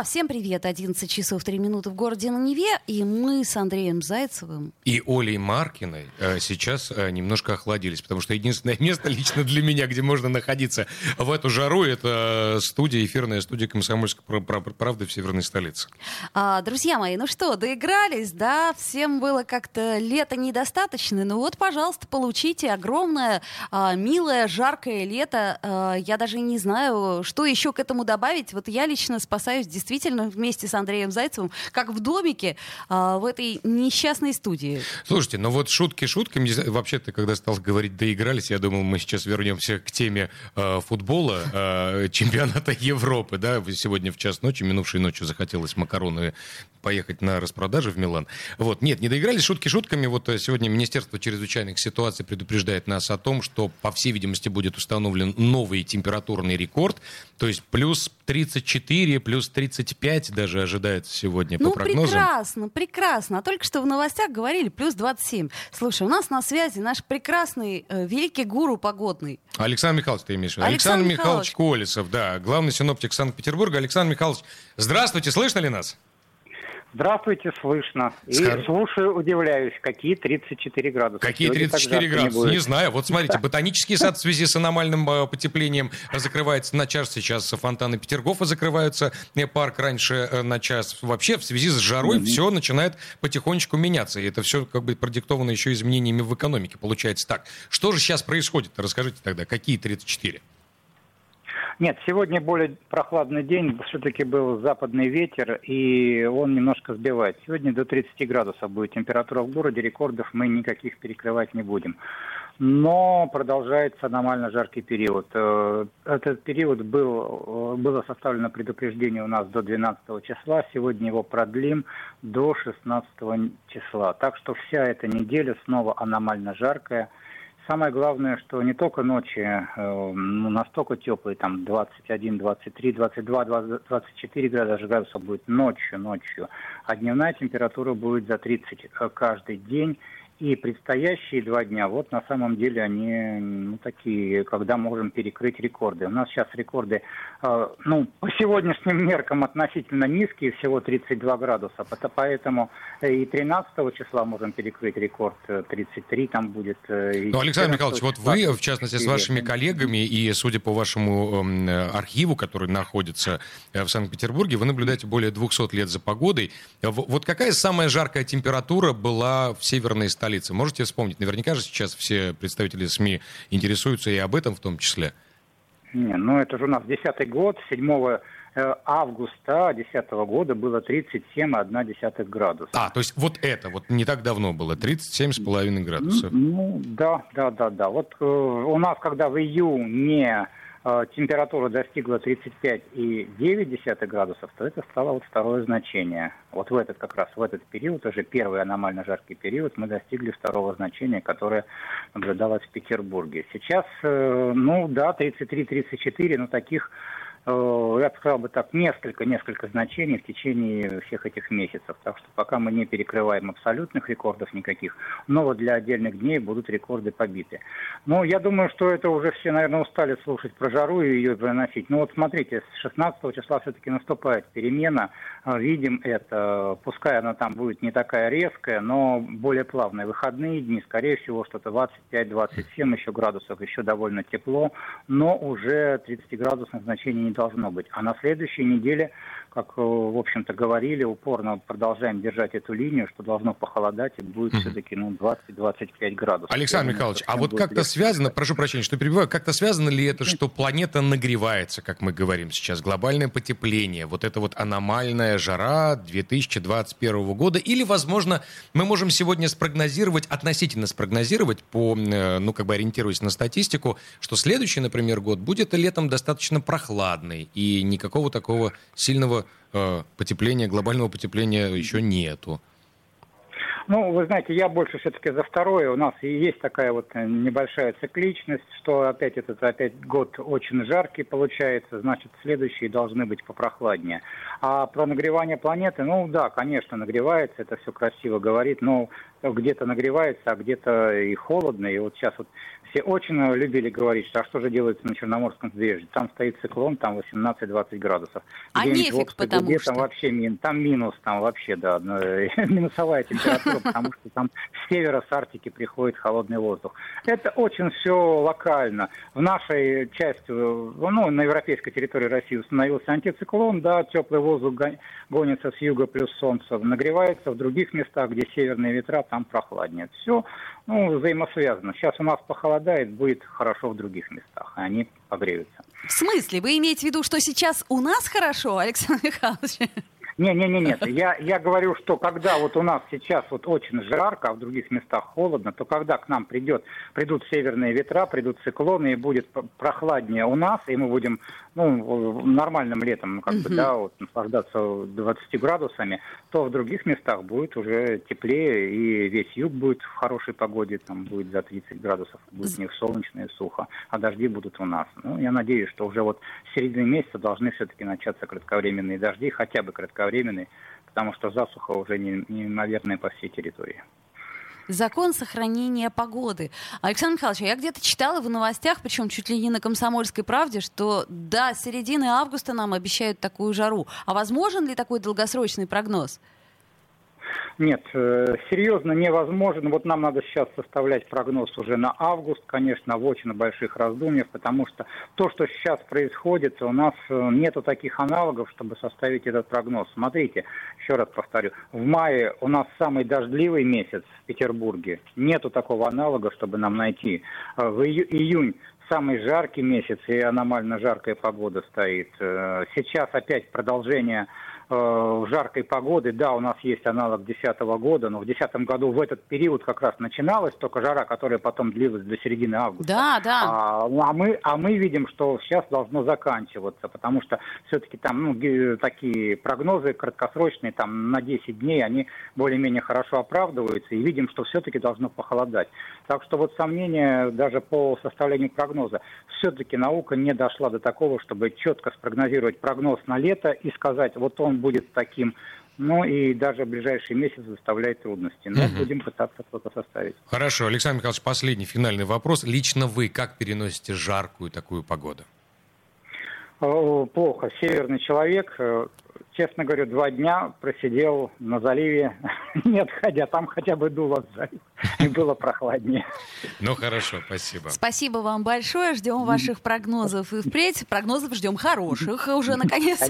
А, всем привет. 11 часов 3 минуты в городе на Неве. И мы с Андреем Зайцевым. И Олей Маркиной э, сейчас э, немножко охладились, потому что единственное место лично для меня, где можно находиться в эту жару, это студия, эфирная студия «Комсомольской правды» в северной столице. А, друзья мои, ну что, доигрались, да? Всем было как-то лето недостаточно. Ну вот, пожалуйста, получите огромное, а, милое, жаркое лето. А, я даже не знаю, что еще к этому добавить. Вот я лично спасаю находюсь действительно вместе с Андреем Зайцевым, как в домике а, в этой несчастной студии. Слушайте, ну вот шутки шутками. Вообще, ты когда стал говорить «доигрались», я думал, мы сейчас вернемся к теме э, футбола, э, чемпионата Европы. Да? Сегодня в час ночи, минувшей ночью захотелось макароны поехать на распродажи в Милан. Вот. Нет, не доигрались шутки шутками. Вот э, сегодня Министерство чрезвычайных ситуаций предупреждает нас о том, что, по всей видимости, будет установлен новый температурный рекорд. То есть плюс 34, плюс 35 даже ожидается сегодня ну, по прогнозам. прекрасно, прекрасно. А только что в новостях говорили плюс 27. Слушай, у нас на связи наш прекрасный э, великий гуру погодный. Александр Михайлович, ты имеешь в виду? Александр, Александр Михайлович Колесов, да, главный синоптик Санкт-Петербурга. Александр Михайлович, здравствуйте, слышно ли нас? Здравствуйте, слышно. И слушаю, удивляюсь, какие 34 градуса. Какие 34 градуса? Не, не знаю. Вот смотрите, ботанический сад в связи с аномальным э, потеплением закрывается на час. Сейчас фонтаны Петергофа закрываются, э, парк раньше э, на час. Вообще в связи с жарой mm-hmm. все начинает потихонечку меняться. И это все как бы продиктовано еще изменениями в экономике. Получается так. Что же сейчас происходит? Расскажите тогда, какие 34? Нет, сегодня более прохладный день, все-таки был западный ветер, и он немножко сбивает. Сегодня до 30 градусов будет температура в городе, рекордов мы никаких перекрывать не будем. Но продолжается аномально жаркий период. Э, этот период был, э, было составлено предупреждение у нас до 12 числа, сегодня его продлим до 16 числа. Так что вся эта неделя снова аномально жаркая – самое главное, что не только ночи э, ну, настолько теплые, там 21, 23, 22, 20, 24 градуса, градусов будет ночью, ночью, а дневная температура будет за 30 э, каждый день. И предстоящие два дня, вот на самом деле они ну, такие, когда можем перекрыть рекорды. У нас сейчас рекорды, э, ну, по сегодняшним меркам относительно низкие, всего 32 градуса. Поэтому и 13 числа можем перекрыть рекорд, 33 там будет. Ну, Александр Михайлович, вот вы, в частности, с вашими коллегами и, судя по вашему э, архиву, который находится э, в Санкт-Петербурге, вы наблюдаете более 200 лет за погодой. Вот какая самая жаркая температура была в северной столице? Столицы. Можете вспомнить? Наверняка же сейчас все представители СМИ интересуются и об этом в том числе. Не, ну это же у нас десятый год, 7 э, августа 2010 года было 37,1 градуса. А, то есть вот это, вот не так давно было, 37,5 градусов. Ну, да, да, да, да. Вот э, у нас, когда в июне температура достигла 35,9 градусов, то это стало вот второе значение. Вот в этот как раз, в этот период, уже первый аномально жаркий период, мы достигли второго значения, которое наблюдалось в Петербурге. Сейчас, э, ну да, 33-34, но таких я бы сказал бы так, несколько, несколько значений в течение всех этих месяцев. Так что пока мы не перекрываем абсолютных рекордов никаких, но вот для отдельных дней будут рекорды побиты. Ну, я думаю, что это уже все, наверное, устали слушать про жару и ее выносить. Ну вот смотрите, с 16 числа все-таки наступает перемена. Э, видим это, пускай она там будет не такая резкая, но более плавная. Выходные дни, скорее всего, что-то 25-27 еще градусов, еще довольно тепло, но уже 30 градусных значений не должно быть. А на следующей неделе как, э, в общем-то, говорили, упорно продолжаем держать эту линию, что должно похолодать и будет mm-hmm. все-таки ну, 20-25 градусов. Александр Михайлович, а вот как-то связано, прошу прощения, что перебиваю, как-то связано ли это, что планета нагревается, как мы говорим сейчас, глобальное потепление, вот это вот аномальная жара 2021 года, или, возможно, мы можем сегодня спрогнозировать, относительно спрогнозировать, по, э, ну, как бы ориентируясь на статистику, что следующий, например, год будет летом достаточно прохладный, и никакого такого сильного э, потепления, глобального потепления еще нету. Ну, вы знаете, я больше все-таки за второе. У нас и есть такая вот небольшая цикличность, что опять этот опять год очень жаркий получается, значит, следующие должны быть попрохладнее. А про нагревание планеты, ну да, конечно, нагревается, это все красиво говорит, но где-то нагревается, а где-то и холодно. И вот сейчас вот все очень любили говорить, что а что же делается на Черноморском побережье. Там стоит циклон, там 18-20 градусов. А нефиг, потому где, что... Там вообще мин, там минус, там вообще, да, минусовая температура, потому что там с севера, с Арктики приходит холодный воздух. Это очень все локально. В нашей части, ну, на европейской территории России установился антициклон, да, теплый воздух гонится с юга плюс солнце, нагревается в других местах, где северные ветра, там прохладнее. Все ну, взаимосвязано. Сейчас у нас похолодает, будет хорошо в других местах, и они погреются. В смысле? Вы имеете в виду, что сейчас у нас хорошо, Александр Михайлович? Не, не, не, нет. Я, я говорю, что когда вот у нас сейчас вот очень жарко, а в других местах холодно, то когда к нам придет, придут северные ветра, придут циклоны, и будет прохладнее у нас, и мы будем ну, нормальным летом, как угу. бы, да, вот, наслаждаться 20 градусами, то в других местах будет уже теплее, и весь юг будет в хорошей погоде, там будет за 30 градусов, будет не солнечно и сухо, а дожди будут у нас. Ну, я надеюсь, что уже вот в середине месяца должны все-таки начаться кратковременные дожди, хотя бы кратковременные, потому что засуха уже неимоверная по всей территории закон сохранения погоды. Александр Михайлович, я где-то читала в новостях, причем чуть ли не на «Комсомольской правде», что до середины августа нам обещают такую жару. А возможен ли такой долгосрочный прогноз? Нет, э, серьезно невозможно. Вот нам надо сейчас составлять прогноз уже на август, конечно, в очень больших раздумьях, потому что то, что сейчас происходит, у нас э, нету таких аналогов, чтобы составить этот прогноз. Смотрите, еще раз повторю, в мае у нас самый дождливый месяц в Петербурге. Нету такого аналога, чтобы нам найти. Э, в июнь самый жаркий месяц и аномально жаркая погода стоит. Сейчас опять продолжение жаркой погоды, да, у нас есть аналог 2010 года, но в 2010 году в этот период как раз начиналась только жара, которая потом длилась до середины августа. Да, да. А, а, мы, а мы видим, что сейчас должно заканчиваться, потому что все-таки там ну, такие прогнозы краткосрочные, там на 10 дней, они более-менее хорошо оправдываются, и видим, что все-таки должно похолодать. Так что вот сомнения даже по составлению прогноза. Все-таки наука не дошла до такого, чтобы четко спрогнозировать прогноз на лето и сказать, вот он будет таким. Ну и даже ближайший месяц заставляет трудности. Но угу. будем пытаться что-то составить. Хорошо. Александр Михайлович, последний финальный вопрос. Лично вы как переносите жаркую такую погоду? Плохо. Северный человек, э, честно говорю, два дня просидел на заливе, не отходя. Там хотя бы дуло в залив, и было прохладнее. Ну, хорошо, спасибо. Спасибо вам большое. Ждем ваших прогнозов и впредь. Прогнозов ждем хороших уже, наконец.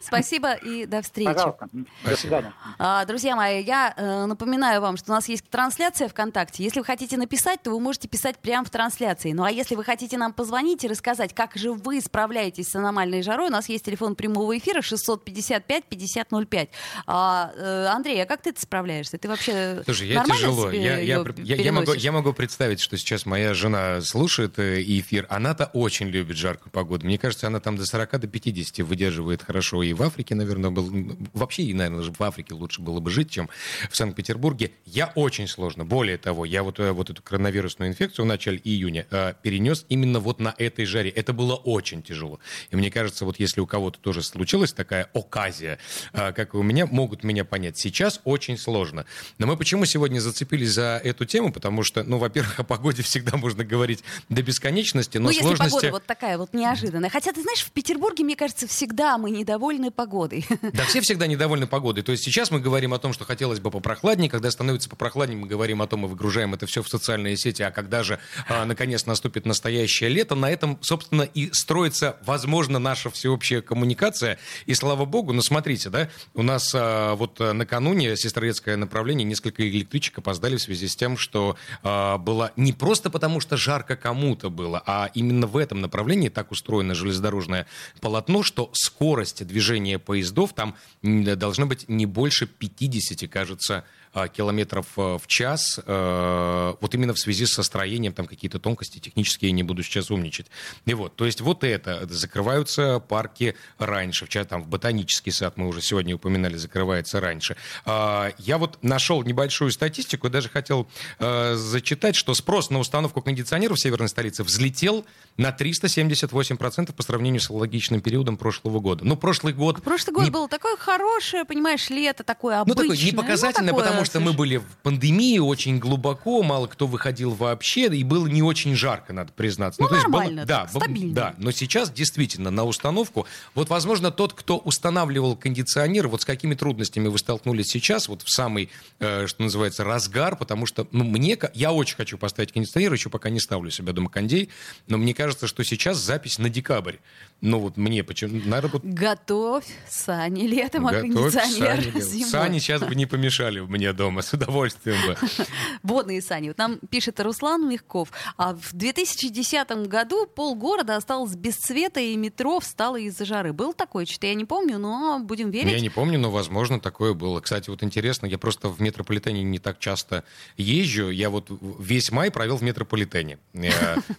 Спасибо и до встречи. Пожалуйста. До свидания. А, друзья мои, я э, напоминаю вам, что у нас есть трансляция ВКонтакте. Если вы хотите написать, то вы можете писать прямо в трансляции. Ну, а если вы хотите нам позвонить и рассказать, как же вы справляетесь с аномальной жарой, у нас есть телефон прямого эфира 650 55 50 05. А, э, Андрей, а как ты справляешься? Ты вообще Слушай, я тяжело. Я, я, я, я, могу, я могу представить, что сейчас моя жена слушает э, эфир. Она-то очень любит жаркую погоду. Мне кажется, она там до 40 до 50 выдерживает хорошо. И в Африке, наверное, был... вообще, наверное, в Африке лучше было бы жить, чем в Санкт-Петербурге. Я очень сложно. Более того, я вот, э, вот эту коронавирусную инфекцию в начале июня э, перенес именно вот на этой жаре. Это было очень тяжело. И мне кажется, вот если у кого-то тоже случилась такая ОК Азия, а, как и у меня, могут меня понять. Сейчас очень сложно. Но мы почему сегодня зацепились за эту тему? Потому что, ну, во-первых, о погоде всегда можно говорить до бесконечности, но ну, сложности... если погода вот такая вот неожиданная. Хотя, ты знаешь, в Петербурге, мне кажется, всегда мы недовольны погодой. Да, все всегда недовольны погодой. То есть сейчас мы говорим о том, что хотелось бы попрохладнее. Когда становится попрохладнее, мы говорим о том, мы выгружаем это все в социальные сети. А когда же, а, наконец, наступит настоящее лето, на этом, собственно, и строится, возможно, наша всеобщая коммуникация. И, слава богу, но смотрите, да, у нас а, вот а, накануне сестрорецкое направление, несколько электричек опоздали в связи с тем, что э, было не просто потому, что жарко кому-то было, а именно в этом направлении так устроено железнодорожное полотно, что скорость движения поездов там должна быть не больше 50, кажется, а, километров э, в час, э, вот именно в связи со строением, там какие-то тонкости технические, я не буду сейчас умничать. И вот, то есть вот это, закрываются парки раньше, в, там в ботанический сад мы уже сегодня упоминали, закрывается раньше. А, я вот нашел небольшую статистику, даже хотел э, зачитать, что спрос на установку кондиционеров в северной столице взлетел на 378% по сравнению с аналогичным периодом прошлого года. Ну, прошлый год... Прошлый год не... был такое хорошее, понимаешь, лето такое обычное. Ну, такое непоказательное, ну, такое, потому что мы были в пандемии очень глубоко, мало кто выходил вообще, и было не очень жарко, надо признаться. Ну, ну нормально, было, да, стабильно. Да, но сейчас действительно на установку, вот, возможно, тот, кто устанавливал кондиционер, вот с какими трудностями вы столкнулись сейчас, вот в самый, э, что называется, разгар, потому что, ну, мне, я очень хочу поставить кондиционер, еще пока не ставлю себя дома кондей, но мне кажется, что сейчас запись на декабрь. Ну, вот мне почему... Наверное, вот... Готовь сани летом, а кондиционер сани, зимой. Сани сейчас бы не помешали мне дома, с удовольствием бы. Водные сани. Вот нам пишет Руслан Мягков. А в 2010 году полгорода осталось без света, и метро встало из-за жары. Был такой? Что-то я не помню, но будем верить. Я не помню, но, возможно, такое было. Кстати, вот интересно, я просто в метрополитене не так часто езжу. Я вот весь май провел в метрополитене.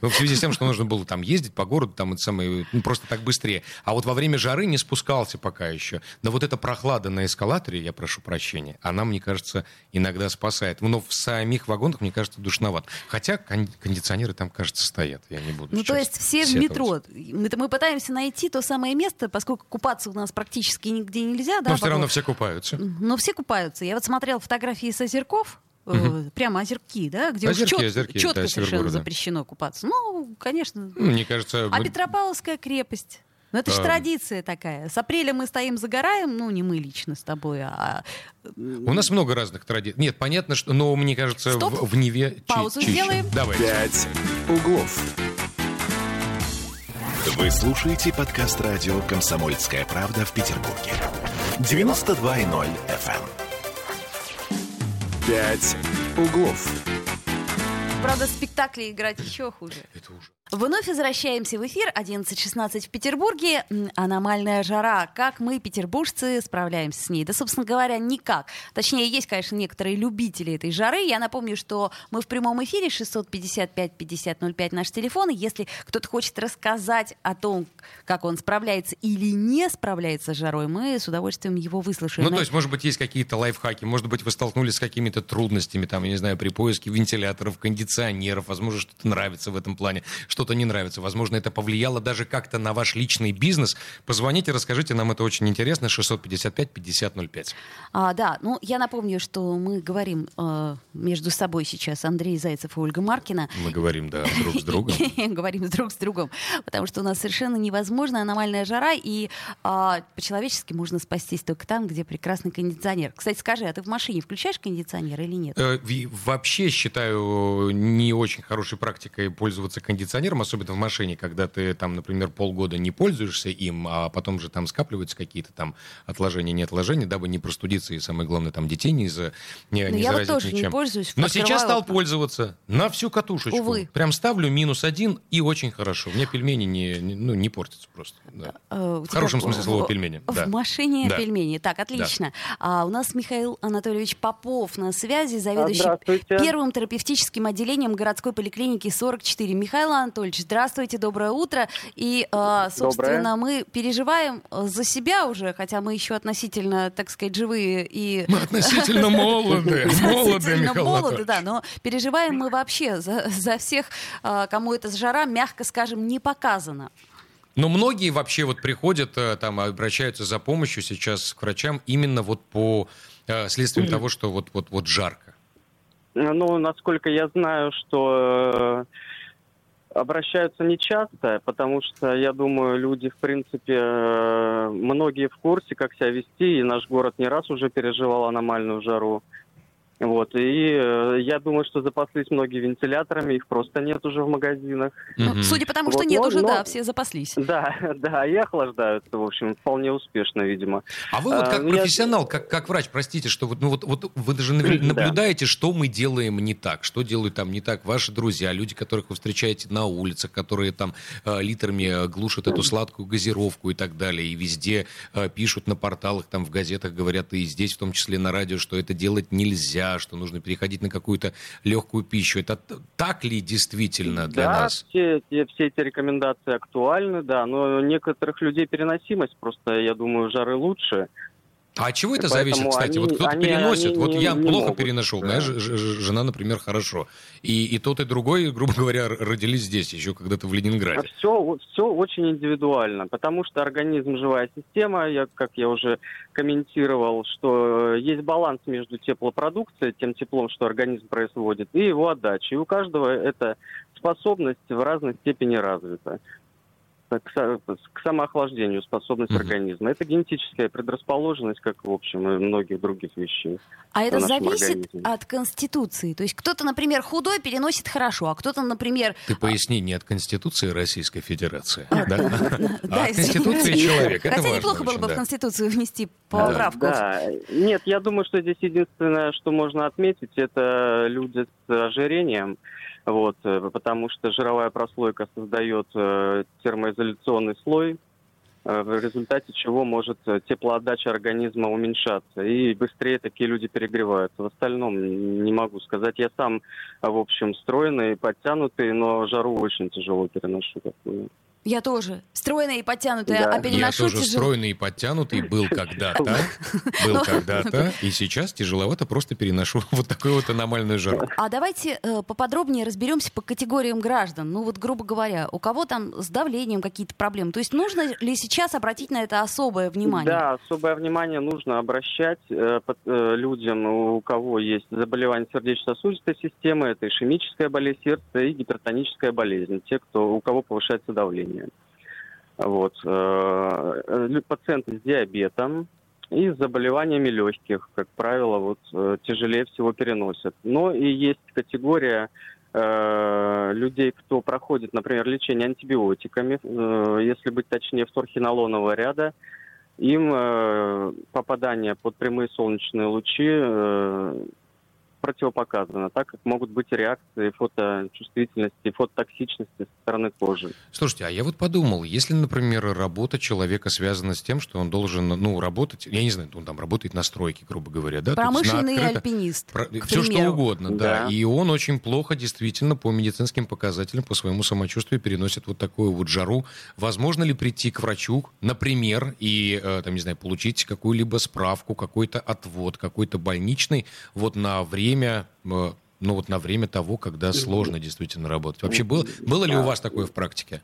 Ну, в связи с тем, что нужно было там ездить по городу, там это самое, ну, просто так быстрее. А вот во время жары не спускался пока еще. Но вот эта прохлада на эскалаторе, я прошу прощения, она, мне кажется, иногда спасает. Но в самих вагонах, мне кажется, душноват. Хотя кондиционеры там, кажется, стоят. Я не буду Ну, то есть все в метро. Мы, мы пытаемся найти то самое место, поскольку купаться у нас практически нигде нельзя. Да, Но все равно все купаются. Но все купаются. Я вот смотрел фотографии с озерков, Угу. Прямо озерки, да, где озерки, чет, озерки, четко да, совершенно запрещено купаться. Ну, конечно. Мне кажется. А Петропавловская крепость. Ну, это же традиция такая. С апреля мы стоим, загораем, ну, не мы лично с тобой, а... У нас много разных традиций. Нет, понятно, что... Но мне кажется, Стоп. в, в Неве Паузу чище. сделаем. Давай. Пять углов. Вы слушаете подкаст радио «Комсомольская правда» в Петербурге. 92.0 FM. эм. «Пять углов». Правда, спектакли играть еще хуже. Это уже. Вновь возвращаемся в эфир. 11.16 в Петербурге. Аномальная жара. Как мы, петербуржцы, справляемся с ней? Да, собственно говоря, никак. Точнее, есть, конечно, некоторые любители этой жары. Я напомню, что мы в прямом эфире 655-5005 наш телефон. Если кто-то хочет рассказать о том, как он справляется или не справляется с жарой, мы с удовольствием его выслушаем. Ну, то есть, может быть, есть какие-то лайфхаки. Может быть, вы столкнулись с какими-то трудностями, там, я не знаю, при поиске вентиляторов, кондиционеров. Возможно, что-то нравится в этом плане что-то не нравится. Возможно, это повлияло даже как-то на ваш личный бизнес. Позвоните, расскажите, нам это очень интересно. 655-5005. А, да, ну я напомню, что мы говорим э, между собой сейчас Андрей Зайцев и Ольга Маркина. Мы говорим, да, друг с другом. Говорим друг с другом, потому что у нас совершенно невозможна аномальная жара, и а, по-человечески можно спастись только там, где прекрасный кондиционер. Кстати, скажи, а ты в машине включаешь кондиционер или нет? Э, вообще считаю не очень хорошей практикой пользоваться кондиционером кондиционером, особенно в машине, когда ты там, например, полгода не пользуешься им, а потом же там скапливаются какие-то там отложения, не отложения, дабы не простудиться и, самое главное, там детей не, за, не, не я заразить вот тоже ничем. не пользуюсь. Но сейчас стал окна. пользоваться на всю катушечку. Увы. Прям ставлю минус один и очень хорошо. У меня пельмени не, не, ну, не портятся просто. Да. А, в хорошем смысле слова пельмени. В да. машине да. пельмени. Так, отлично. Да. А у нас Михаил Анатольевич Попов на связи, заведующий первым терапевтическим отделением городской поликлиники 44. Михаил Анатольевич, здравствуйте доброе утро. И, э, собственно, доброе. мы переживаем э, за себя уже, хотя мы еще относительно, так сказать, живые и... Мы относительно молоды. Молоды, Михаил молоды, да, но переживаем мы вообще за, за всех, э, кому эта жара, мягко скажем, не показана. Но многие вообще вот приходят, там, обращаются за помощью сейчас к врачам именно вот по э, следствием того, что вот, вот, вот жарко. Ну, насколько я знаю, что обращаются нечасто, потому что, я думаю, люди, в принципе, э, многие в курсе, как себя вести, и наш город не раз уже переживал аномальную жару. Вот, и э, я думаю, что запаслись многие вентиляторами, их просто нет уже в магазинах. Ну, судя по тому, что Вот, нет но- уже, но- да, все запаслись. Да, да, и охлаждаются, в общем, вполне успешно, видимо. А вы вот А, как я- профессионал, как, как врач, простите, что вот, ну вот, вот вы даже наве- Да. наблюдаете, что мы делаем не так, что делают там не так ваши друзья, люди, которых вы встречаете на улицах, которые там э, литрами э, глушат эту сладкую газировку и так далее, и везде э, пишут на порталах, там в газетах говорят, и здесь в том числе на радио, что это делать нельзя, что нужно переходить на какую-то легкую пищу. Это так ли действительно для да, нас? Все, эти- все эти рекомендации актуальны, да, но у некоторых людей переносимость просто, я думаю, жары лучше. А от чего это Поэтому зависит, кстати? вот они- кто-то они- переносит, они вот не- я не плохо могут, переношу, да. моя жена, например, хорошо. И, и тот, и другой, грубо говоря, родились здесь, еще когда-то в Ленинграде. Все, все очень индивидуально, потому что организм живая система, я, как я уже комментировал, что есть баланс между теплопродукцией, тем теплом, что организм производит, и его отдачей. И у каждого эта способность в разной степени развита. К, са- к самоохлаждению способность организма. Это генетическая предрасположенность, как, в общем, и многих других вещей. А это зависит организме. от конституции. То есть кто-то, например, худой переносит хорошо, а кто-то, например, Ты поясни, не от Конституции Российской Федерации, А, да? А от Конституции человека. Хотя неплохо было бы в. Конституцию внести поправку. Нет, я думаю, что здесь единственное, что можно отметить, это люди с ожирением, вот, э, потому что жировая прослойка создает э, термоизоляционный слой, э, в результате чего может теплоотдача организма уменьшаться, и быстрее такие люди перегреваются. В остальном не могу сказать. Я сам, в общем, стройный, подтянутый, но жару очень тяжело переношу. такую. Я тоже. Стройная и подтянутая, Да. а Я Я переношу тоже тяжело. стройный и подтянутый был когда-то, был когда-то, и сейчас тяжеловато просто переношу вот такую вот аномальную жару. А давайте э, поподробнее разберемся по категориям граждан. Ну вот, грубо говоря, у кого там с давлением какие-то проблемы. То есть нужно ли сейчас обратить на это особое внимание? Да, особое внимание нужно обращать э, э, людям, у кого есть заболевание сердечно-сосудистой системы, это ишемическая болезнь сердца и гипертоническая болезнь, те, кто, у кого повышается давление. Вот. э, Пациенты с диабетом и с заболеваниями легких, как правило, вот, э, тяжелее всего переносят. Но и есть категория э, людей, кто проходит, например, лечение антибиотиками, если быть точнее, фторхинолонового ряда, им попадание под прямые солнечные лучи противопоказано, так как могут быть реакции фоточувствительности, фототоксичности со стороны кожи. Слушайте, а я вот подумал, если, например, работа человека связана с тем, что он должен, ну, работать, я не знаю, он там работает на стройке, грубо говоря, да? Промышленный открыто- альпинист. Про- к Все что угодно, да. Да. И он очень плохо действительно по медицинским показателям, по своему самочувствию переносит вот такую вот жару. Возможно ли прийти к врачу, например, и, э, там, не знаю, получить какую-либо справку, какой-то отвод, какой-то больничный вот на время, э, ну вот на время того, когда сложно действительно работать. Вообще было, было ли у вас такое в практике?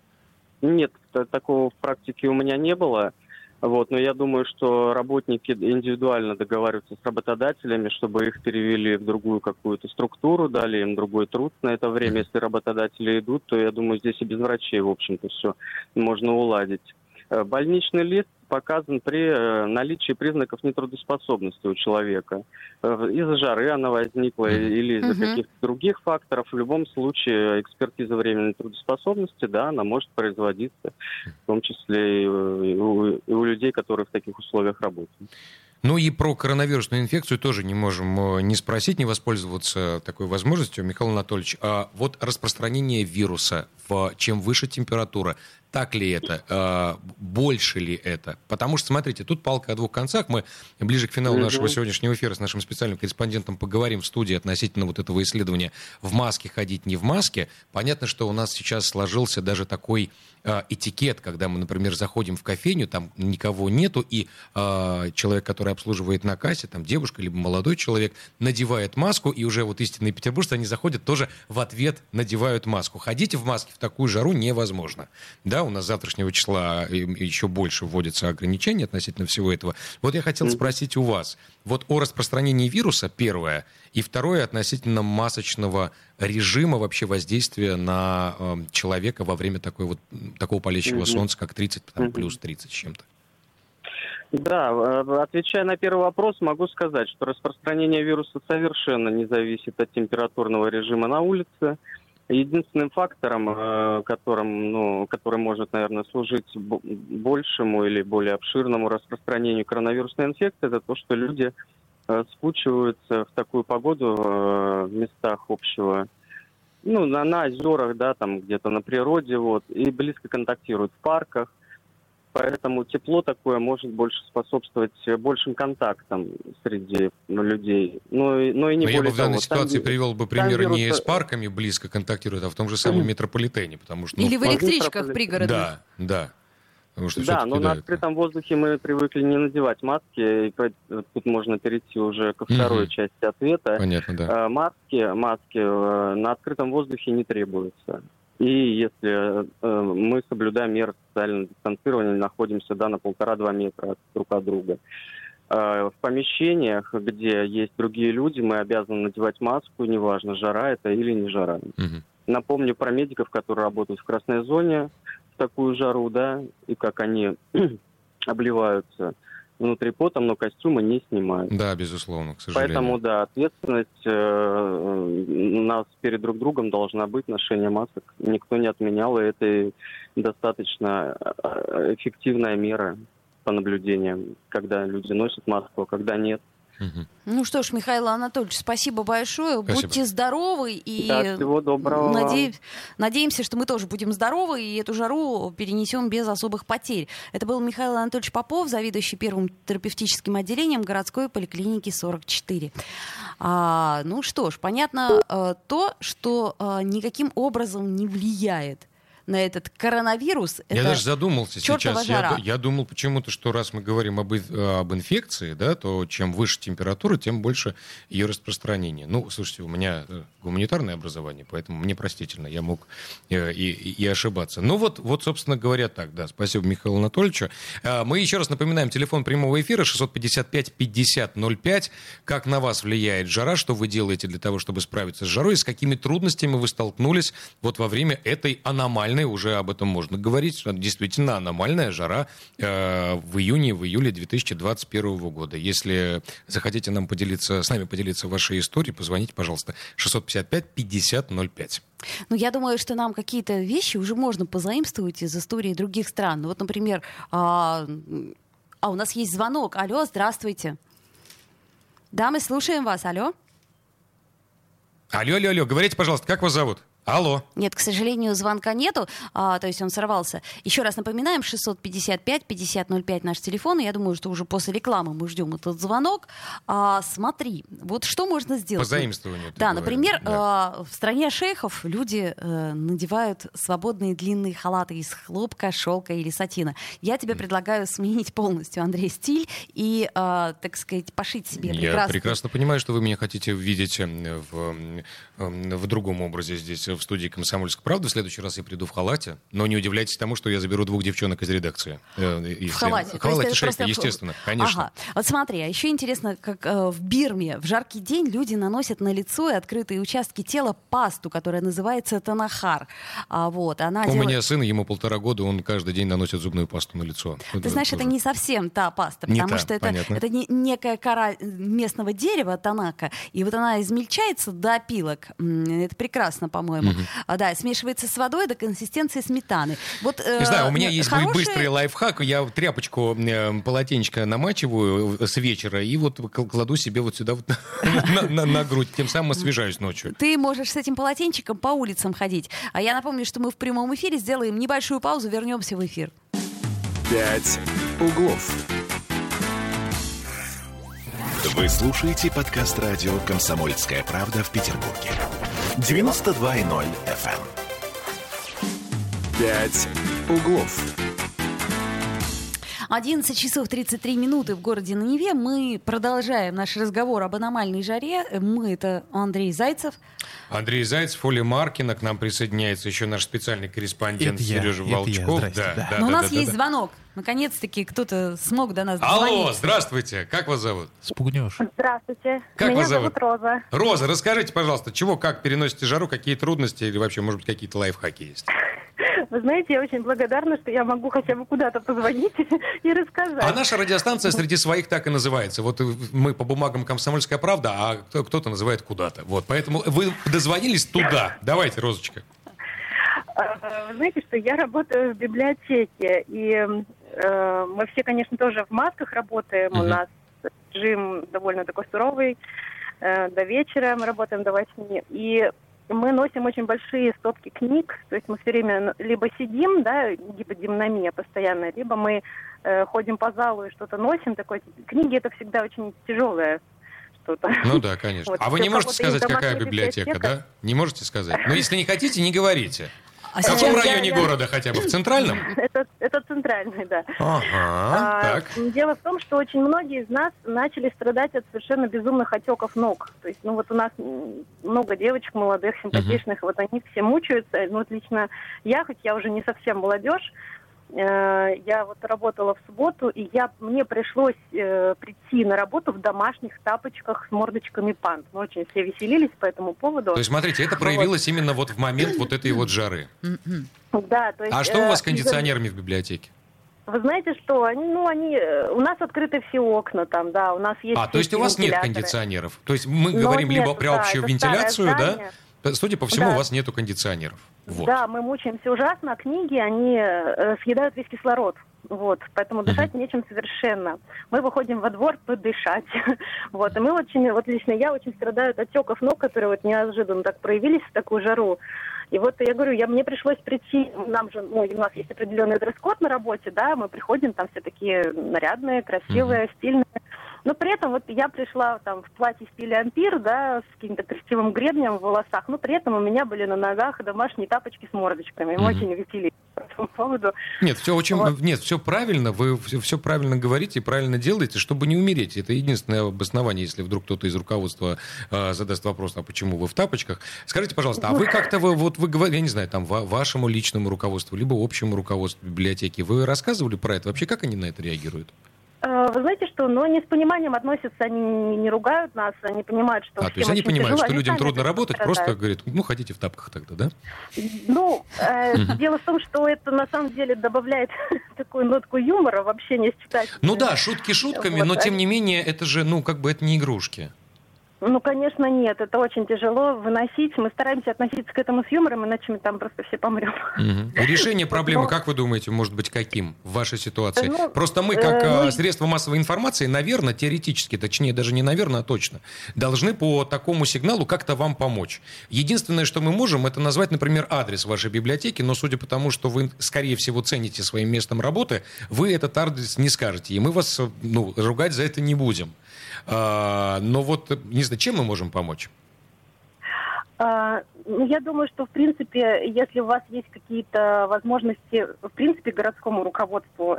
Нет, такого в практике у меня не было. Вот, но я думаю, что работники индивидуально договариваются с работодателями, чтобы их перевели в другую какую-то структуру, дали им другой труд на это время. Если работодатели идут, то я думаю, здесь и без врачей, в общем-то, все можно уладить. Э, Больничный лист показан при э, наличии признаков нетрудоспособности у человека. Э, Из-за жары она возникла или из-за Мгм. каких-то других факторов. В любом случае экспертиза временной трудоспособности, да, она может производиться, в том числе и у, и у людей, которые в таких условиях работают. Ну и про коронавирусную инфекцию тоже не можем не спросить, не воспользоваться такой возможностью. Михаил Анатольевич, а вот распространение вируса, в, чем выше температура, так ли это, э, больше ли это? Потому что, смотрите, тут палка о двух концах. Мы ближе к финалу нашего сегодняшнего эфира с нашим специальным корреспондентом поговорим в студии относительно вот этого исследования «В маске ходить, не в маске». Понятно, что у нас сейчас сложился даже такой э, этикет, когда мы, например, заходим в кофейню, там никого нету, и э, человек, который обслуживает на кассе, там девушка либо молодой человек, надевает маску, и уже вот истинные петербуржцы, они заходят тоже в ответ надевают маску. Ходить в маске в такую жару невозможно. Да, у нас с завтрашнего числа э, еще больше вводятся ограничения относительно всего этого. Вот я хотел спросить у вас, вот о распространении вируса, первое, и второе, относительно масочного режима вообще воздействия на э, человека во время такой вот, такого палящего солнца, как 30, там, плюс 30 с чем-то. Да, э, отвечая на первый вопрос, могу сказать, что распространение вируса совершенно не зависит от температурного режима на улице. Единственным фактором, э, которым, ну, который может, наверное, служить большему или более обширному распространению коронавирусной инфекции, это то, что люди э, скучиваются в такую погоду в местах общего ну, на, на озерах, да, там где-то на природе, вот, и близко контактируют в парках. Поэтому тепло такое может больше способствовать большим контактам среди ну, людей. Но, но и не но более я бы в данной того, ситуации там, привел бы пример вирусы... не с парками близко контактируют, а в том же самом метрополитене, потому что... Ну, Или в электричках пригородных. Да, да. Потому что да, но на открытом воздухе мы привыкли не надевать маски. И тут можно перейти уже ко второй угу. части ответа. Понятно, да. Э, маски, маски э, на открытом воздухе не требуются. И если э, мы соблюдаем меры социального дистанцирования, находимся да, на полтора-два метра друг от друга. в помещениях, где есть другие люди, мы обязаны надевать маску, неважно, жара это или не жара. Угу. Напомню про медиков, которые работают в красной зоне такую жару, да, и как они обливаются внутри потом, но костюмы не снимают. Да, безусловно, к сожалению. Поэтому, да, ответственность э, у нас перед друг другом должна быть, ношение масок. Никто не отменял, и это достаточно э, эффективная мера по наблюдениям, когда люди носят маску, а когда нет. Угу. Ну что ж, Михаил Анатольевич, спасибо большое. Спасибо. Будьте здоровы и да, всего доброго. Наде... надеемся, что мы тоже будем здоровы и эту жару перенесем без особых потерь. Это был Михаил Анатольевич Попов, заведующий первым терапевтическим отделением городской поликлиники 44. А, ну что ж, понятно а, то, что а, никаким образом не влияет на этот коронавирус. Я это даже задумался сейчас. Жара. Я, я думал почему-то, что раз мы говорим об, об инфекции, да, то чем выше температура, тем больше ее распространение. Ну, слушайте, у меня э, гуманитарное образование, поэтому мне простительно, я мог э, и, и ошибаться. Ну вот, вот, собственно говоря, так, да. Спасибо Михаилу Анатольевичу. Э, мы еще раз напоминаем, телефон прямого эфира 655-5005. Как на вас влияет жара, что вы делаете для того, чтобы справиться с жарой, и с какими трудностями вы столкнулись вот во время этой аномальной аномальной, уже об этом можно говорить, действительно аномальная жара э, в июне, в июле 2021 года. Если захотите нам поделиться, с нами поделиться вашей историей, позвоните, пожалуйста, 655-5005. Ну, я думаю, что нам какие-то вещи уже можно позаимствовать из истории других стран. Ну, вот, например, а, а у нас есть звонок. Алло, здравствуйте. Да, мы слушаем вас. Алло. Алло, алло, алло. Говорите, пожалуйста, как вас зовут? Алло. Нет, к сожалению, звонка нету, а, то есть он сорвался. Еще раз напоминаем, 655-5005 наш телефон. Я думаю, что уже после рекламы мы ждем этот звонок. А, смотри, вот что можно сделать? По заимствованию. Да, например, да. А, в стране шейхов люди а, надевают свободные длинные халаты из хлопка, шелка или сатина. Я тебе mm. предлагаю сменить полностью, Андрей, стиль и, а, так сказать, пошить себе прекрасно. Я прекрасно понимаю, что вы меня хотите видеть в, в другом образе здесь в студии «Комсомольская правда». В следующий раз я приду в халате. Но не удивляйтесь тому, что я заберу двух девчонок из редакции. Э, если... В халате? В халате шейка, естественно, конечно. Ага. Вот смотри, а еще интересно, как э, в Бирме в жаркий день люди наносят на лицо и открытые участки тела пасту, которая называется танахар. А, вот, она У делает... меня сын, ему полтора года, он каждый день наносит зубную пасту на лицо. Ты это знаешь, тоже. это не совсем та паста, потому не что та, это, понятно. это не, некая кора местного дерева, танака, и вот она измельчается до опилок. Это прекрасно, по-моему. Угу. А, да, смешивается с водой до консистенции сметаны. Вот, э, Не знаю, у меня есть хорошие... быстрый лайфхак. Я тряпочку, э, полотенечко намачиваю с вечера и вот кладу себе вот сюда вот на, на, на грудь. Тем самым освежаюсь ночью. Ты можешь с этим полотенчиком по улицам ходить. А я напомню, что мы в прямом эфире сделаем небольшую паузу, вернемся в эфир. «Пять углов». Вы слушаете подкаст радио «Комсомольская правда» в Петербурге. 92.0 FM. «Пять углов». 11 часов 33 минуты в городе на Неве. Мы продолжаем наш разговор об аномальной жаре. Мы — это Андрей Зайцев. Андрей Зайцев, Оля Маркина. К нам присоединяется еще наш специальный корреспондент это Сережа я, Волчков. Это я. Да, да, Но да, у нас да, есть да, звонок. Наконец-таки кто-то смог до нас Алло, дозвониться. здравствуйте. Как вас зовут? Спугнешь. Здравствуйте. Как Меня вас зовут? зовут Роза. Роза, расскажите, пожалуйста, чего, как переносите жару, какие трудности или вообще, может быть, какие-то лайфхаки есть? Вы знаете, я очень благодарна, что я могу хотя бы куда-то позвонить и рассказать. А наша радиостанция среди своих так и называется. Вот мы по бумагам «Комсомольская правда», а кто-то называет куда-то. Вот, поэтому вы дозвонились туда. Давайте, Розочка. А, вы знаете, что я работаю в библиотеке, и э, мы все, конечно, тоже в масках работаем. Угу. У нас режим довольно такой суровый. Э, до вечера мы работаем до 8. И мы носим очень большие стопки книг, то есть мы все время либо сидим, да, гиподинамия постоянная, либо мы э, ходим по залу и что-то носим. Такое. Книги это всегда очень тяжелое что-то. Ну да, конечно. Вот, а вы не можете сказать, какая библиотека, библиотека, да? Не можете сказать? Но если не хотите, не говорите. А в каком районе я, города хотя бы? В центральном? Это, это центральный, да. Ага, а, так. Дело в том, что очень многие из нас начали страдать от совершенно безумных отеков ног. То есть, ну вот у нас много девочек молодых, симпатичных, uh-huh. вот они все мучаются. Ну вот лично я, хоть я уже не совсем молодежь, Э, я вот работала в субботу, и я, мне пришлось э, прийти на работу в домашних тапочках с мордочками панд. Мы очень все веселились по этому поводу. То есть, смотрите, это проявилось вот. именно вот в момент вот этой вот жары. Да, то есть... А что у вас с э, кондиционерами в библиотеке? Вы знаете что? Они, ну, они, э, у нас открыты все окна там, да, у нас есть... А, то есть у вас нет кондиционеров? То есть мы Но говорим нет, либо про да, общую вентиляцию, да? Судя по всему, да. у вас нету кондиционеров. Вот. Да, мы мучаемся ужасно, а книги, они э, съедают весь кислород. Вот, поэтому дышать mm-hmm. нечем совершенно. Мы выходим во двор подышать. вот, и мы очень, вот лично я очень страдаю от отеков ног, которые вот неожиданно так проявились в такую жару. И вот я говорю, я, мне пришлось прийти, нам же, ну, у нас есть определенный дресс-код на работе, да, мы приходим, там все такие нарядные, красивые, mm-hmm. стильные. Но при этом вот я пришла там в платье в стиле ампир, да, с каким-то красивым гребнем в волосах, но при этом у меня были на ногах домашние тапочки с мордочками. Мы mm-hmm. очень веселились по этому поводу. Нет, все очень, вот. нет, все правильно, вы все, все правильно говорите и правильно делаете, чтобы не умереть. Это единственное обоснование, если вдруг кто-то из руководства э, задаст вопрос, а почему вы в тапочках. Скажите, пожалуйста, а вы как-то, вы, вот вы говорите, я не знаю, там, вашему личному руководству, либо общему руководству библиотеки, вы рассказывали про это? Вообще, как они на это реагируют? Э, вы знаете что, но не с пониманием относятся, они не, ругают нас, они понимают, что... А, то есть они понимают, тяжело, что людям трудно работать, страдают. просто говорят, ну, хотите в тапках тогда, да? Ну, э, дело в том, что это на самом деле добавляет такую нотку юмора в общении с читателем. Ну да, шутки шутками, вот, но тем не менее, это же, ну, как бы это не игрушки. Ну, конечно, нет. Это очень тяжело выносить. Мы стараемся относиться к этому с юмором, иначе мы там просто все помрем. Угу. Решение проблемы, как вы думаете, может быть каким в вашей ситуации? Ну, просто мы, как э, ну... средство массовой информации, наверное, теоретически, точнее, даже не наверное, а точно, должны по такому сигналу как-то вам помочь. Единственное, что мы можем, это назвать, например, адрес вашей библиотеки, но судя по тому, что вы, скорее всего, цените своим местом работы, вы этот адрес не скажете, и мы вас ну, ругать за это не будем. А, но вот, не знаю, чем мы можем помочь? А, ну, я думаю, что, в принципе, если у вас есть какие-то возможности, в принципе, городскому руководству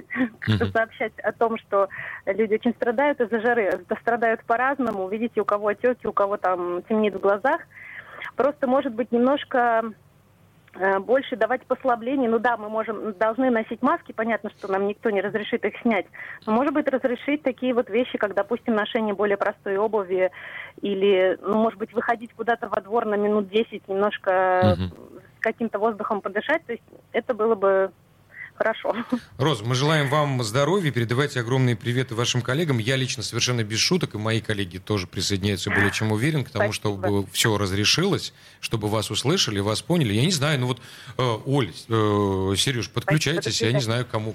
сообщать о том, что люди очень страдают из-за жары, страдают по-разному, видите, у кого отеки, у кого там темнеет в глазах, просто, может быть, немножко больше давать послаблений. Ну да, мы можем, должны носить маски, понятно, что нам никто не разрешит их снять. Но, может быть, разрешить такие вот вещи, как, допустим, ношение более простой обуви или, ну, может быть, выходить куда-то во двор на минут 10, немножко угу. с каким-то воздухом подышать. То есть это было бы хорошо. Роза, мы желаем вам здоровья, передавайте огромные приветы вашим коллегам. Я лично совершенно без шуток, и мои коллеги тоже присоединяются более чем уверен к тому, Спасибо. чтобы все разрешилось, чтобы вас услышали, вас поняли. Я не знаю, ну вот, э, Оль, э, Сереж, подключайтесь, я не знаю, кому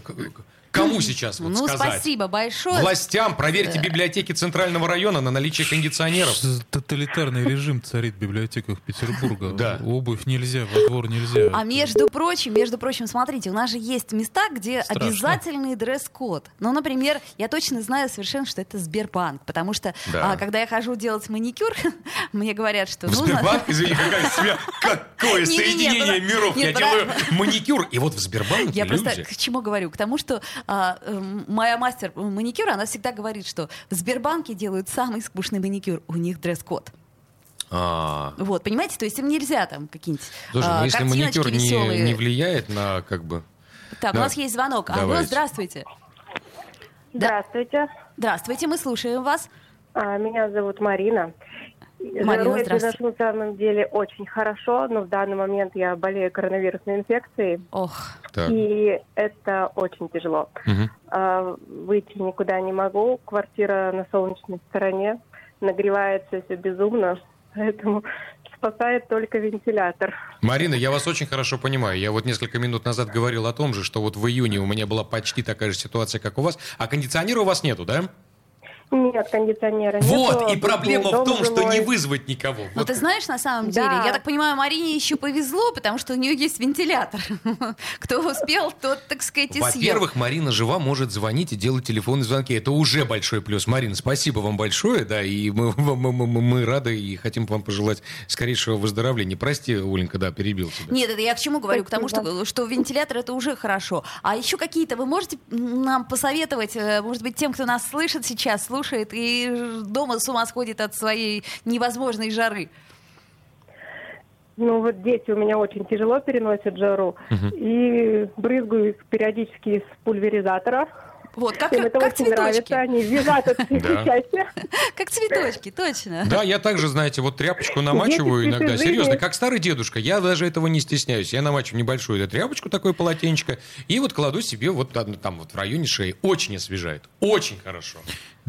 Кому сейчас вот ну, сказать? спасибо большое. Властям проверьте библиотеки Центрального района на наличие кондиционеров. Тоталитарный режим царит в библиотеках Петербурга. Да. Обувь нельзя, во двор нельзя. А между прочим, между прочим, смотрите, у нас же есть места, где Страшно. обязательный дресс-код. Ну, например, я точно знаю совершенно, что это Сбербанк, потому что да. а, когда я хожу делать маникюр, мне говорят, что... В нужно... Сбербанк? Извини, какая, какое соединение миров. Я делаю маникюр, и вот в Сбербанке Я просто к чему говорю? К тому, что а, э, моя мастер маникюра, она всегда говорит, что в Сбербанке делают самый скучный маникюр, у них дресс-код. А. Вот, понимаете, то есть им нельзя там какие-нибудь Слушай, ну, если маникюр не, не влияет на как бы... Так, да. у нас есть звонок. Давайте. Алло, здравствуйте. Здравствуйте. Здравствуйте, мы слушаем вас. А, меня зовут Марина. Жару я переношу на самом деле очень хорошо, но в данный момент я болею коронавирусной инфекцией. Ох. Так. И это очень тяжело. Угу. Выйти никуда не могу. Квартира на солнечной стороне. Нагревается все безумно. Поэтому спасает только вентилятор. Марина, я вас очень хорошо понимаю. Я вот несколько минут назад говорил о том же, что вот в июне у меня была почти такая же ситуация, как у вас. А кондиционера у вас нету, да? Нет, кондиционера Вот, нету, и проблема в том, что не вызвать никого. Но вот. ты знаешь, на самом деле, да. я так понимаю, Марине еще повезло, потому что у нее есть вентилятор. Кто успел, тот, так сказать, и Во-первых, Марина жива, может звонить и делать телефонные звонки. Это уже большой плюс. Марина, спасибо вам большое, да, и мы, мы, мы, мы, мы рады и хотим вам пожелать скорейшего выздоровления. Прости, Оленька, да, перебил тебя. Нет, это я к чему говорю? К тому, что, что вентилятор это уже хорошо. А еще какие-то вы можете нам посоветовать, э, может быть, тем, кто нас слышит сейчас, слушает, слушает и дома с ума сходит от своей невозможной жары? Ну вот дети у меня очень тяжело переносят жару угу. и брызгаю их периодически из пульверизатора. Вот, как, Им это как очень цветочки. нравится, они визат от Как цветочки, точно. Да, я также, знаете, вот тряпочку намачиваю иногда, серьезно, как старый дедушка, я даже этого не стесняюсь. Я намачиваю небольшую тряпочку, такое полотенечко, и вот кладу себе вот там вот в районе шеи. Очень освежает, очень хорошо.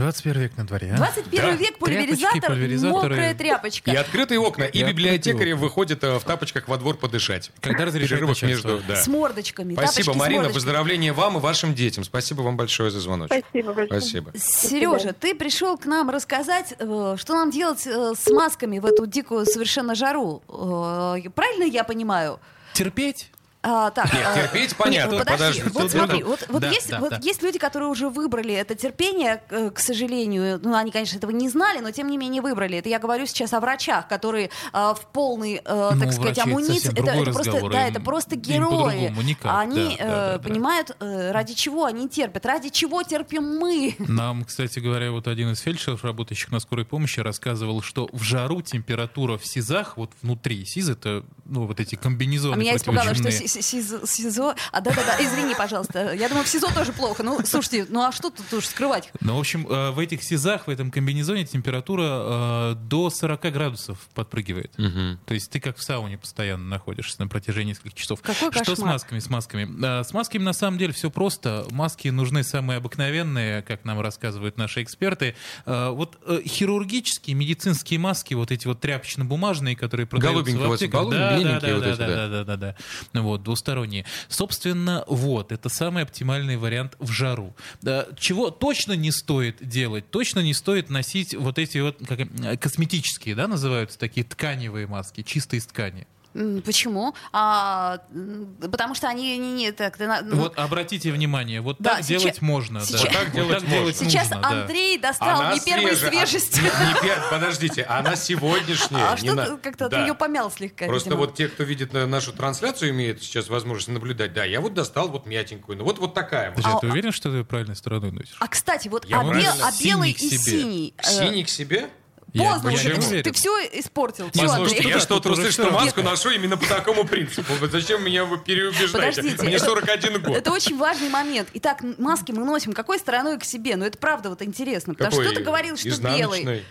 21 век на дворе. А? 21 да. век, пульверизатор, мокрая тряпочка. И открытые окна, и, и библиотекари выходят э, в тапочках во двор подышать. Когда разрешают между, да. С мордочками. Спасибо, Марина, выздоровления вам и вашим детям. Спасибо вам большое за звоночек. Спасибо большое. Спасибо. Сережа, ты пришел к нам рассказать, э, что нам делать э, с масками в эту дикую совершенно жару. Правильно я понимаю? Терпеть? А, так, Нет, а, терпеть понятно. Нет, подожди, подожди. вот смотри, вот, вот, да, есть, да, вот да. есть люди, которые уже выбрали это терпение, к сожалению, ну, они, конечно, этого не знали, но тем не менее выбрали. Это я говорю сейчас о врачах, которые а, в полной, а, ну, так сказать, амуниции. Это, это просто, да, это просто герои. Никак, они да, да, э, да, понимают, да. ради чего они терпят, ради чего терпим мы. Нам, кстати говоря, вот один из фельдшеров, работающих на скорой помощи, рассказывал, что в жару температура в СИЗах, вот внутри СИЗ, это ну, вот эти комбинезоны. А меня испугало, что СИЗО, СИЗО. А да-да-да, извини, пожалуйста. Я думаю, в СИЗО тоже плохо. Ну, слушайте, ну а что тут уж скрывать? Ну, в общем, э, в этих СИЗах, в этом комбинезоне температура э, до 40 градусов подпрыгивает. Угу. То есть ты как в сауне постоянно находишься на протяжении нескольких часов. Какой кошмар. Что с масками? С масками? Э, с масками на самом деле все просто. Маски нужны самые обыкновенные, как нам рассказывают наши эксперты. Вот хирургические, медицинские маски, вот эти вот тряпочно-бумажные, которые продаются в аптеках. Да, да, да, да, да, да, да, да, да. Вот, двусторонние. Собственно, вот, это самый оптимальный вариант в жару. Чего точно не стоит делать? Точно не стоит носить вот эти вот как, косметические, да, называются такие тканевые маски, чистые из ткани. Почему? А, потому что они не, не так. Ну, вот обратите внимание, вот да, так сейчас, делать можно. Сейчас, да. Вот так делать, вот так делать сейчас нужно, Андрей да. достал она не первой свежа, свежести. А, не пер, подождите, она сегодняшняя. А что на... как-то да. ты ее помял слегка. Просто видимо. вот те, кто видит нашу трансляцию, имеют сейчас возможность наблюдать. Да, я вот достал вот мятенькую. Ну вот вот такая. Подожди, а, ты уверен, что ты правильной стороной носишь? А кстати, вот а, бел, а белый и синий. Синий к себе? Поздно уже, ты, ты все испортил. Послушайте, я что, трусышную маску ношу именно по такому принципу. Вот зачем меня вы переубеждаете? Подождите, Мне 41 год. Это очень важный момент. Итак, маски мы носим какой стороной к себе? Ну, это правда вот интересно. Потому что ты говорил, что белый.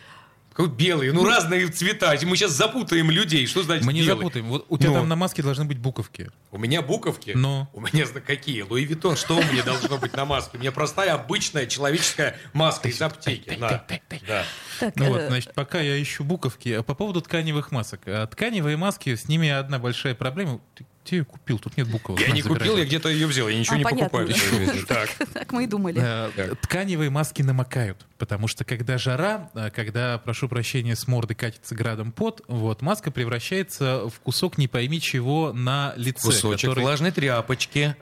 Какой белый? Ну, разные цвета. Мы сейчас запутаем людей. Что значит Мы не белый? запутаем. Вот у тебя Но. там на маске должны быть буковки. У меня буковки? Но. У меня какие? Луи Виттон. Что у меня должно быть на маске? У меня простая, обычная человеческая маска из аптеки. Да. Так, ну вот, э, значит, пока я ищу буковки. А по поводу тканевых масок. А тканевые маски, с ними одна большая проблема где ее купил? Тут нет буквы. Я не купил, я где-то ее взял, я ничего а, не понятно. покупаю. Так. так мы и думали. Э, тканевые маски намокают, потому что когда жара, э, когда, прошу прощения, с морды катится градом пот, вот, маска превращается в кусок не пойми чего на лице. Кусочек который... влажной тряпочки,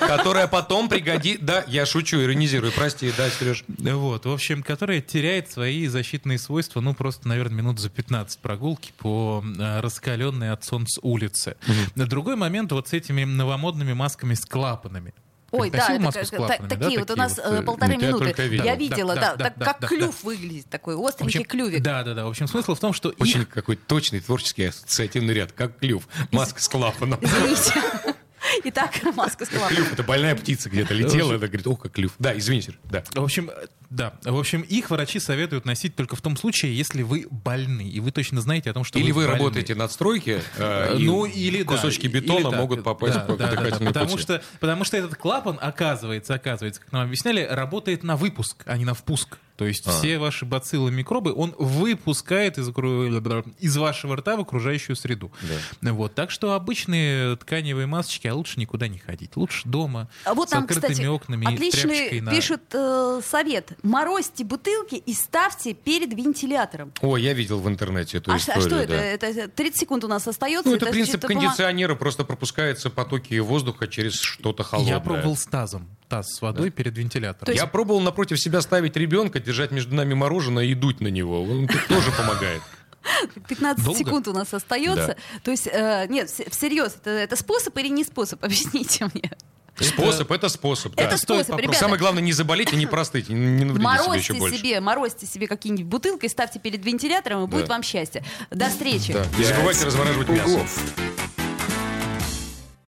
которая потом пригодит... Да, я шучу, иронизирую, прости, да, Сереж. Вот, в общем, которая теряет свои защитные свойства, ну, просто, наверное, минут за 15 прогулки по э, раскаленной от солнца улице. Другой другой момент вот с этими новомодными масками с клапанами. Ой, да, это, маску с клапанами, да, такие вот у нас вот, э, полторы ну, минуты. Я, я видела, да, да, да, так, да, как да, клюв да. выглядит, такой остренький общем, клювик. Да, да, да. В общем, смысл в том, что... Очень их... какой точный творческий ассоциативный ряд, как клюв. Маска с клапаном. Извините. Итак, маска с клапаном. Клюв, это больная птица где-то летела, это говорит, ох, как клюв. Да, извините, да. В общем, э, да. В общем, их врачи советуют носить только в том случае, если вы больны, и вы точно знаете о том, что Или вы больны. работаете над стройке, э, и ну, или да, кусочки или бетона так, могут попасть да, по да, да, да, потому пути. что Потому что этот клапан, оказывается, оказывается, как нам объясняли, работает на выпуск, а не на впуск. То есть А. все ваши бациллы, микробы он выпускает из, из вашего рта в окружающую среду. Вот. Так что обычные тканевые масочки, а лучше никуда не ходить. Лучше дома, А вот с нам, открытыми кстати, окнами и отличный тряпочкой на... пишут э, совет. Морозьте бутылки и ставьте перед вентилятором. О, я видел в интернете эту А, а историю. что это? да. это? 30 секунд у нас остается. Ну, это принцип что-то помо- кондиционера, просто пропускаются потоки воздуха через что-то холодное. Я пробовал с тазом. Таз с водой перед вентилятором. Я пробовал напротив себя ставить ребенка, держать между нами мороженое и дуть на него. Он тоже помогает. 15 Долго? секунд у нас остается. То есть, э, нет, вс- всерьез, это, это способ или не способ? Объясните мне. Способ, это способ, да. Это способ, ребята. Самое главное не заболеть и не простыть, не навредить себе еще Морозьте больше. себе, морозьте себе какие-нибудь бутылки, ставьте перед вентилятором, и будет вам счастье. До встречи. Да. Не забывайте разворачивать мясо.